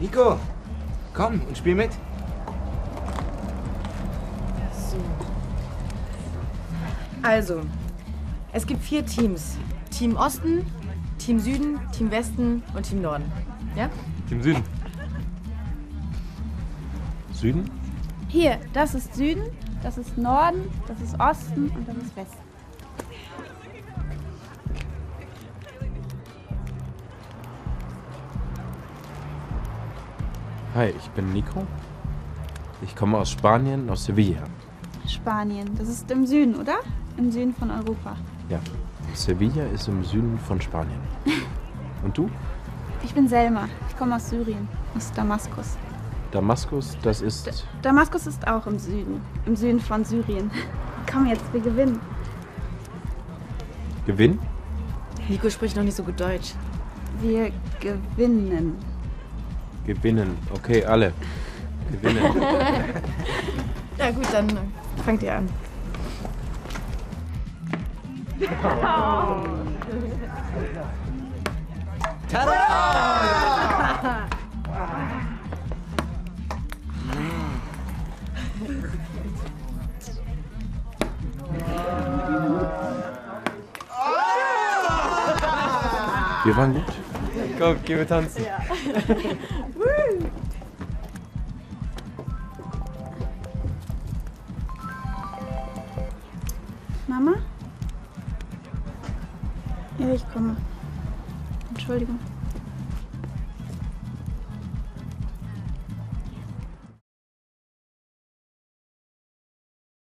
Nico, komm und spiel mit. Also, es gibt vier Teams. Team Osten, Team Süden, Team Westen und Team Norden. Ja? Team Süden. Süden? Hier, das ist Süden, das ist Norden, das ist Osten und das ist Westen. Hi, ich bin Nico. Ich komme aus Spanien, aus Sevilla. Spanien, das ist im Süden, oder? Im Süden von Europa. Ja, Sevilla ist im Süden von Spanien. Und du? Ich bin Selma, ich komme aus Syrien, aus Damaskus. Damaskus, das ist. Damaskus ist auch im Süden, im Süden von Syrien. Komm jetzt, wir gewinnen. Gewinn? Nico spricht noch nicht so gut Deutsch. Wir gewinnen. Gewinnen. Okay, alle. Gewinnen. Ja gut, dann fangt ihr an. Wir waren gut. Komm, gehen wir tanzen. Mama? Ja, ich komme. Entschuldigung.